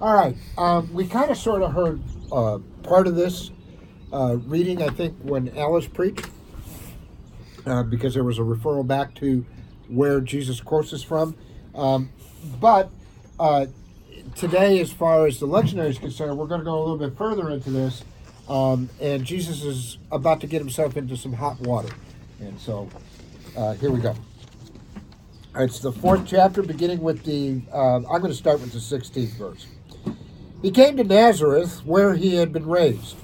All right. Um, we kind of sort of heard uh, part of this uh, reading, I think, when Alice preached, uh, because there was a referral back to where Jesus quotes this from. Um, but uh, today, as far as the lectionary is concerned, we're going to go a little bit further into this. Um, and Jesus is about to get himself into some hot water. And so uh, here we go. It's the fourth chapter, beginning with the. Uh, I'm going to start with the 16th verse. He came to Nazareth, where he had been raised.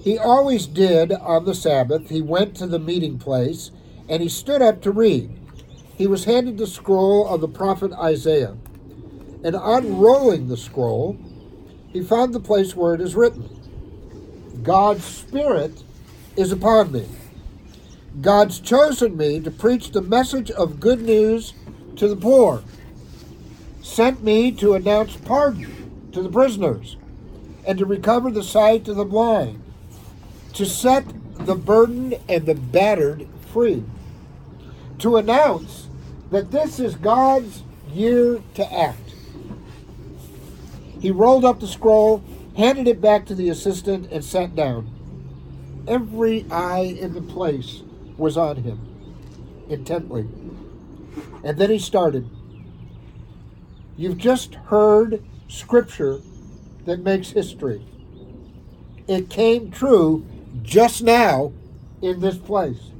He always did on the Sabbath. He went to the meeting place, and he stood up to read. He was handed the scroll of the prophet Isaiah. And unrolling the scroll, he found the place where it is written God's Spirit is upon me. God's chosen me to preach the message of good news to the poor, sent me to announce pardon to the prisoners, and to recover the sight of the blind, to set the burdened and the battered free, to announce that this is God's year to act. He rolled up the scroll, handed it back to the assistant, and sat down. Every eye in the place was on him intently. And then he started. You've just heard scripture that makes history. It came true just now in this place.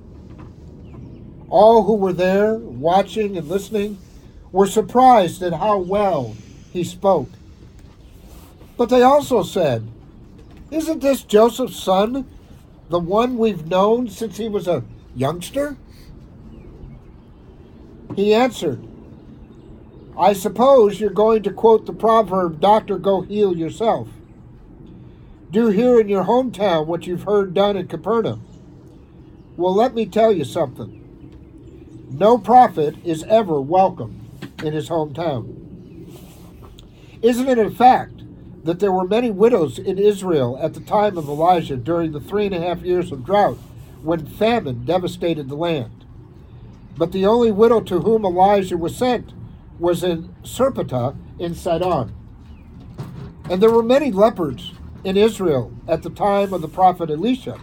All who were there, watching and listening, were surprised at how well he spoke. But they also said, Isn't this Joseph's son, the one we've known since he was a youngster? He answered, I suppose you're going to quote the proverb, Doctor, go heal yourself. Do here in your hometown what you've heard done in Capernaum. Well, let me tell you something. No prophet is ever welcome in his hometown. Isn't it a fact that there were many widows in Israel at the time of Elijah during the three and a half years of drought when famine devastated the land. But the only widow to whom Elijah was sent was in Sarepta in Sidon. And there were many lepers in Israel at the time of the prophet Elisha,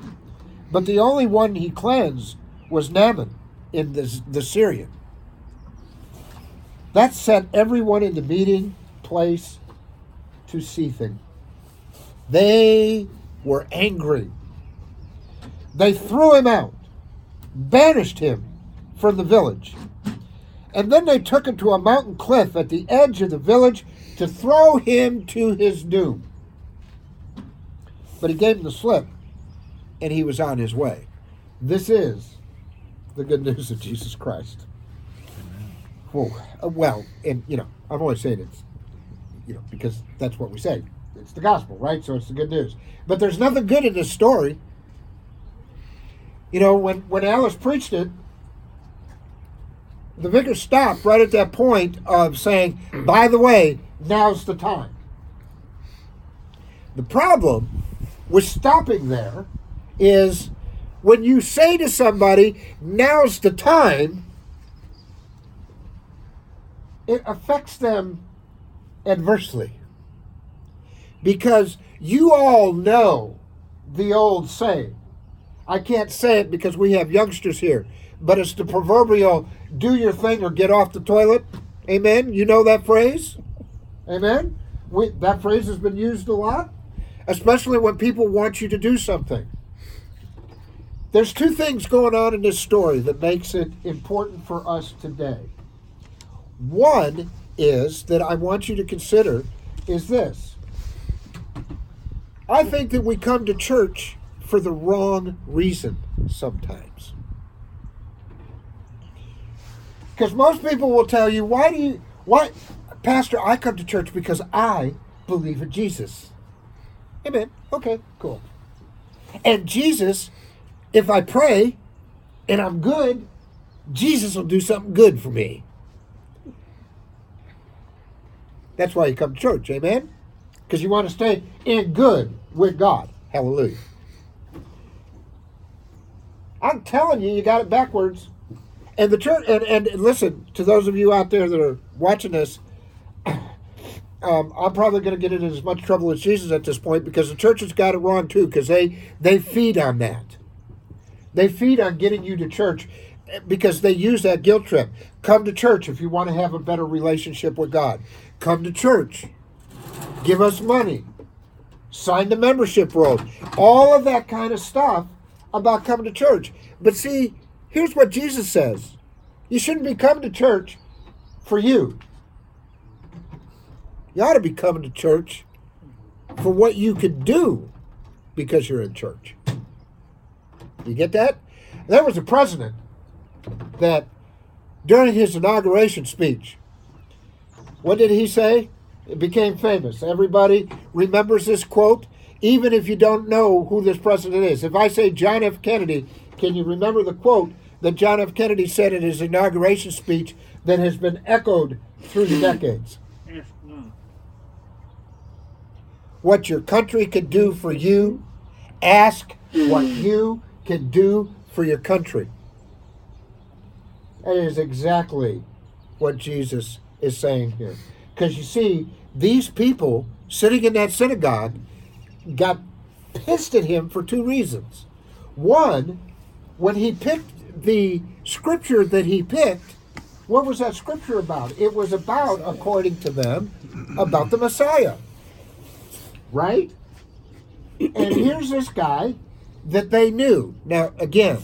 but the only one he cleansed was Naaman in the, the Syrian. That set everyone in the meeting place to seething. They were angry they threw him out, banished him from the village. And then they took him to a mountain cliff at the edge of the village to throw him to his doom. But he gave him the slip, and he was on his way. This is the good news of Jesus Christ. Whoa. Uh, well, and you know, I've always said it's, you know, because that's what we say. It's the gospel, right? So it's the good news. But there's nothing good in this story you know, when, when Alice preached it, the vicar stopped right at that point of saying, by the way, now's the time. The problem with stopping there is when you say to somebody, now's the time, it affects them adversely. Because you all know the old saying I can't say it because we have youngsters here, but it's the proverbial do your thing or get off the toilet. Amen. You know that phrase? Amen. We, that phrase has been used a lot, especially when people want you to do something. There's two things going on in this story that makes it important for us today. One is that I want you to consider is this. I think that we come to church for the wrong reason sometimes. Because most people will tell you, why do you, why, Pastor, I come to church because I believe in Jesus. Amen. Okay, cool. And Jesus, if I pray and I'm good, Jesus will do something good for me. That's why you come to church, amen? Because you want to stay in good with God. Hallelujah. I'm telling you, you got it backwards. And the church, and, and listen to those of you out there that are watching this. um, I'm probably going to get in as much trouble as Jesus at this point because the church has got it wrong too because they they feed on that. They feed on getting you to church eh, because they use that guilt trip. Come to church if you want to have a better relationship with God. Come to church. Give us money. Sign the membership roll. All of that kind of stuff about coming to church. But see, here's what Jesus says. You shouldn't be coming to church for you. You ought to be coming to church for what you could do because you're in church. You get that? There was a president that during his inauguration speech, what did he say? It became famous. Everybody remembers this quote, even if you don't know who this president is. If I say John F. Kennedy, can you remember the quote that John F. Kennedy said in his inauguration speech that has been echoed through the decades? what your country could do for you, ask what you can do for your country. That is exactly what Jesus is saying here. Because you see, these people sitting in that synagogue got pissed at him for two reasons. One, when he picked the scripture that he picked, what was that scripture about? It was about, according to them, about the Messiah right? and here's this guy that they knew. Now, again,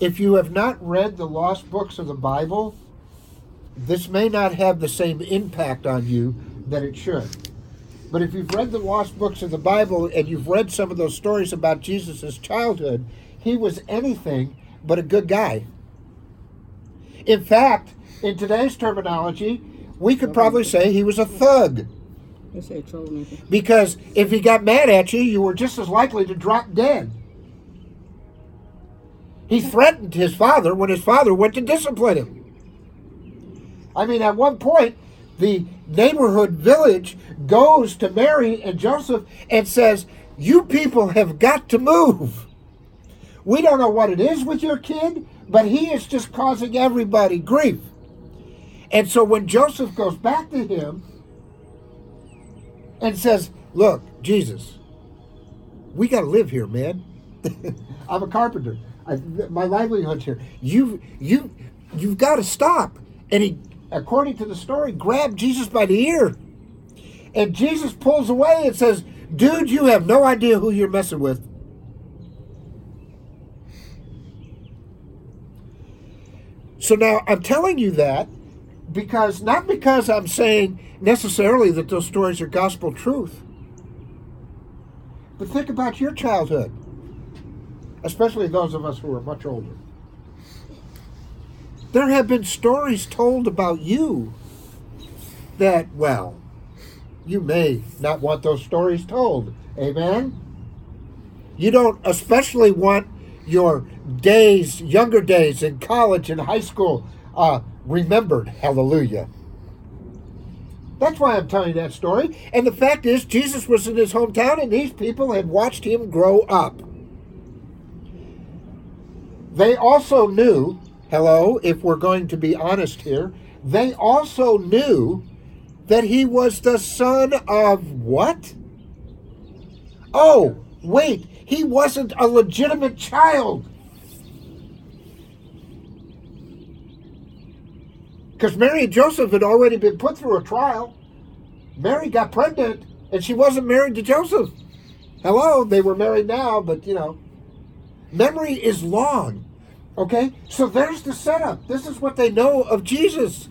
if you have not read the lost books of the Bible, this may not have the same impact on you that it should. But if you've read the lost books of the Bible and you've read some of those stories about Jesus' childhood, he was anything but a good guy. In fact, in today's terminology, we could probably say he was a thug. They say troublemaker. Because if he got mad at you, you were just as likely to drop dead. He threatened his father when his father went to discipline him. I mean, at one point, the neighborhood village goes to Mary and Joseph and says, You people have got to move. We don't know what it is with your kid, but he is just causing everybody grief. And so when Joseph goes back to him, and says, Look, Jesus, we got to live here, man. I'm a carpenter. I, my livelihood's here. You, you, you've got to stop. And he, according to the story, grabbed Jesus by the ear. And Jesus pulls away and says, Dude, you have no idea who you're messing with. So now I'm telling you that because not because I'm saying necessarily that those stories are gospel truth, but think about your childhood, especially those of us who are much older. There have been stories told about you that, well, you may not want those stories told. Amen? You don't especially want your days, younger days in college and high school, uh, remembered. Hallelujah. That's why I'm telling that story. And the fact is, Jesus was in his hometown, and these people had watched him grow up. They also knew, hello, if we're going to be honest here, they also knew that he was the son of what? Oh, wait, he wasn't a legitimate child. Because Mary and Joseph had already been put through a trial. Mary got pregnant and she wasn't married to Joseph. Hello, they were married now, but you know, memory is long. Okay? So there's the setup. This is what they know of Jesus.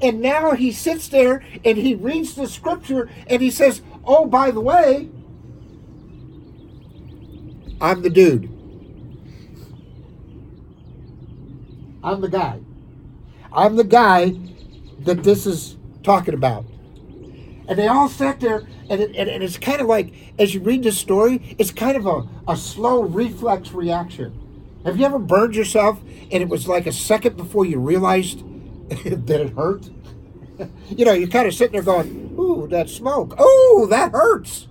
And now he sits there and he reads the scripture and he says, Oh, by the way, I'm the dude. I'm the guy. I'm the guy that this is talking about. And they all sat there, and, it, and, and it's kind of like, as you read this story, it's kind of a, a slow reflex reaction. Have you ever burned yourself and it was like a second before you realized that it hurt? you know, you're kind of sitting there going, ooh, that smoke. Ooh, that hurts.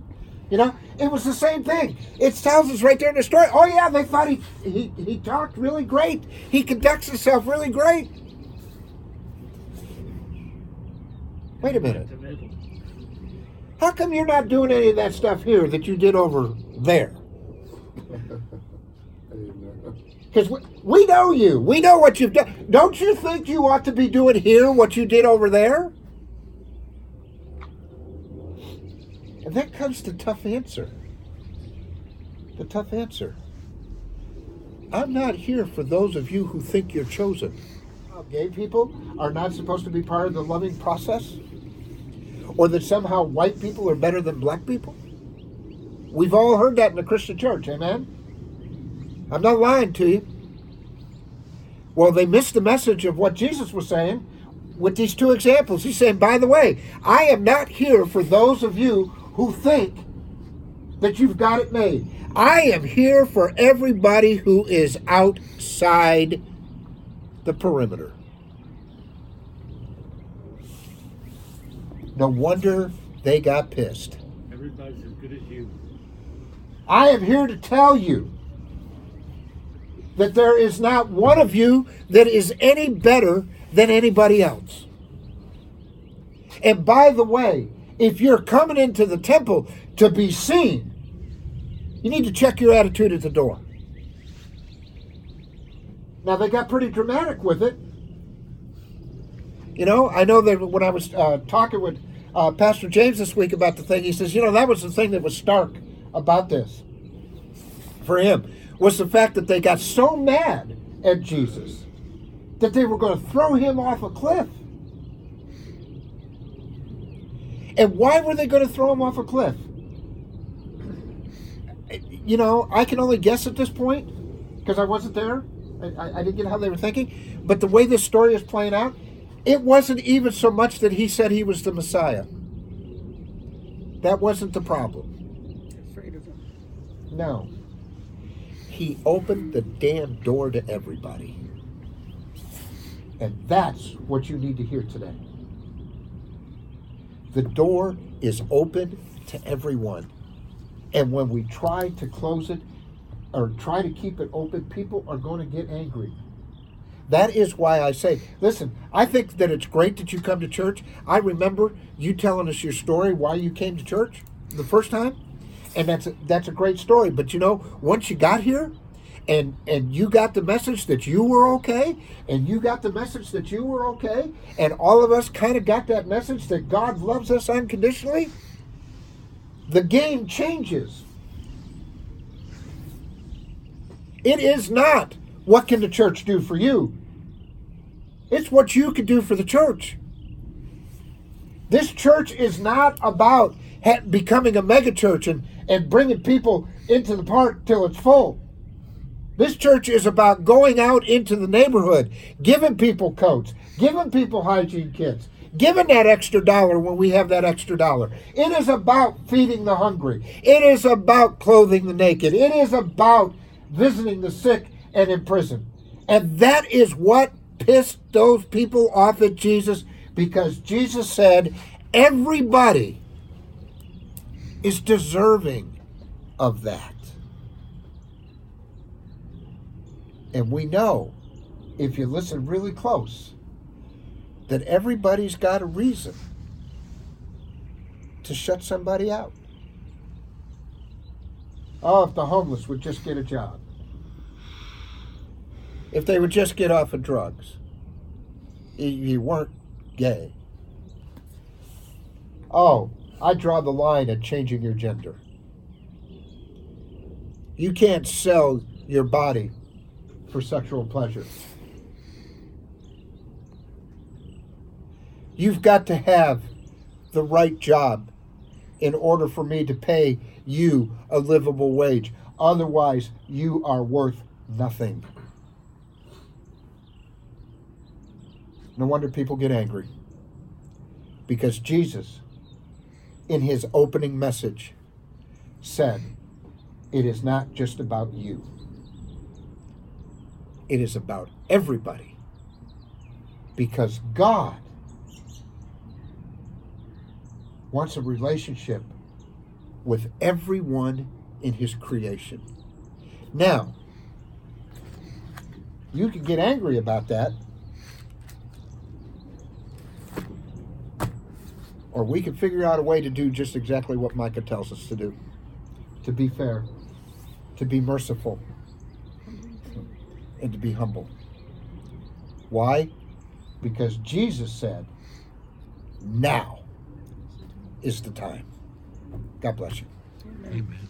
You know, it was the same thing. It tells us right there in the story. Oh yeah, they thought he he, he talked really great. He conducts himself really great. Wait a minute. How come you're not doing any of that stuff here that you did over there? Because we, we know you. We know what you've done. Don't you think you ought to be doing here what you did over there? And that comes the tough answer. The tough answer. I'm not here for those of you who think you're chosen. Gay people are not supposed to be part of the loving process? Or that somehow white people are better than black people? We've all heard that in the Christian church, amen? I'm not lying to you. Well, they missed the message of what Jesus was saying with these two examples. He's saying, by the way, I am not here for those of you who think that you've got it made. I am here for everybody who is outside the perimeter. No wonder they got pissed. Everybody's as good as you. I am here to tell you that there is not one of you that is any better than anybody else. And by the way, if you're coming into the temple to be seen, you need to check your attitude at the door. Now, they got pretty dramatic with it. You know, I know that when I was uh, talking with uh, Pastor James this week about the thing, he says, you know, that was the thing that was stark about this for him was the fact that they got so mad at Jesus that they were going to throw him off a cliff. And why were they going to throw him off a cliff? You know, I can only guess at this point because I wasn't there. I, I, didn't get how they were thinking. But the way this story is playing out, it wasn't even so much that he said he was the Messiah. That wasn't the problem. Afraid of him. No. He opened the damn door to everybody. And that's what you need to hear today. The door is open to everyone. And when we try to close it or try to keep it open, people are going to get angry. That is why I say, listen, I think that it's great that you come to church. I remember you telling us your story why you came to church the first time. And that's a, that's a great story. But you know, once you got here, and and you got the message that you were okay and you got the message that you were okay and all of us kind of got that message that God loves us unconditionally the game changes it is not what can the church do for you it's what you can do for the church this church is not about becoming a megachurch and and bringing people into the park till it's full this church is about going out into the neighborhood, giving people coats, giving people hygiene kits, giving that extra dollar when we have that extra dollar. It is about feeding the hungry. It is about clothing the naked. It is about visiting the sick and in prison. And that is what pissed those people off at Jesus because Jesus said, everybody is deserving of that. And we know, if you listen really close, that everybody's got a reason to shut somebody out. Oh, if the homeless would just get a job. If they would just get off of drugs. You weren't gay. Oh, I draw the line at changing your gender. You can't sell your body for sexual pleasure. You've got to have the right job in order for me to pay you a livable wage. Otherwise, you are worth nothing. No wonder people get angry. Because Jesus, in his opening message, said, It is not just about you. It is about everybody. Because God wants a relationship with everyone in his creation. Now, you can get angry about that. Or we can figure out a way to do just exactly what Micah tells us to do to be fair, to be merciful, and to be humble. Why? Because Jesus said, now is the time. God bless you. Amen.